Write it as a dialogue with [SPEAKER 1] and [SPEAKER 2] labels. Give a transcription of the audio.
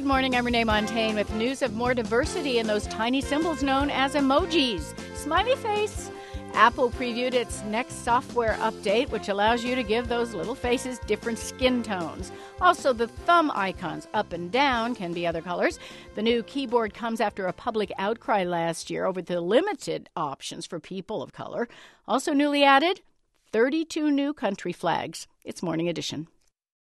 [SPEAKER 1] Good morning. I'm Renee Montagne with news of more diversity in those tiny symbols known as emojis. Smiley face. Apple previewed its next software update, which allows you to give those little faces different skin tones. Also, the thumb icons up and down can be other colors. The new keyboard comes after a public outcry last year over the limited options for people of color. Also, newly added 32 new country flags. It's Morning Edition.